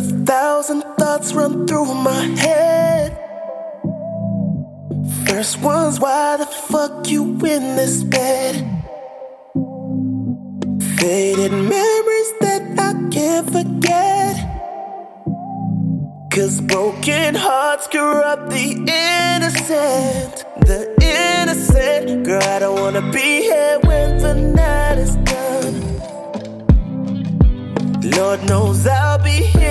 thousand thoughts run through my head. First one's why the fuck you in this bed? Faded memories that I can't forget. Cause broken hearts corrupt the innocent. The innocent. Girl, I don't wanna be here when the night is done. Lord knows I'll be here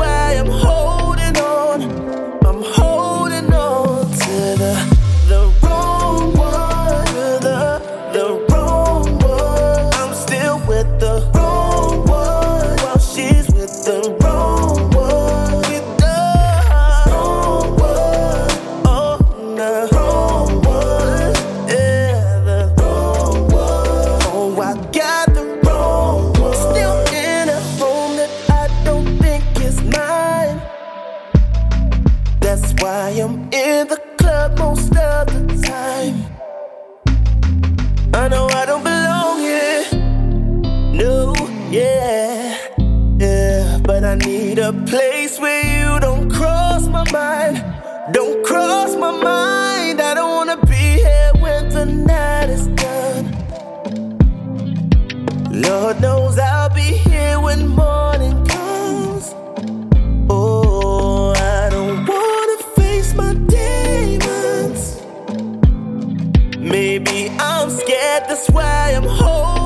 why I'm holding I need a place where you don't cross my mind. Don't cross my mind. I don't wanna be here when the night is done. Lord knows I'll be here when morning comes. Oh, I don't wanna face my demons. Maybe I'm scared, that's why I'm holding.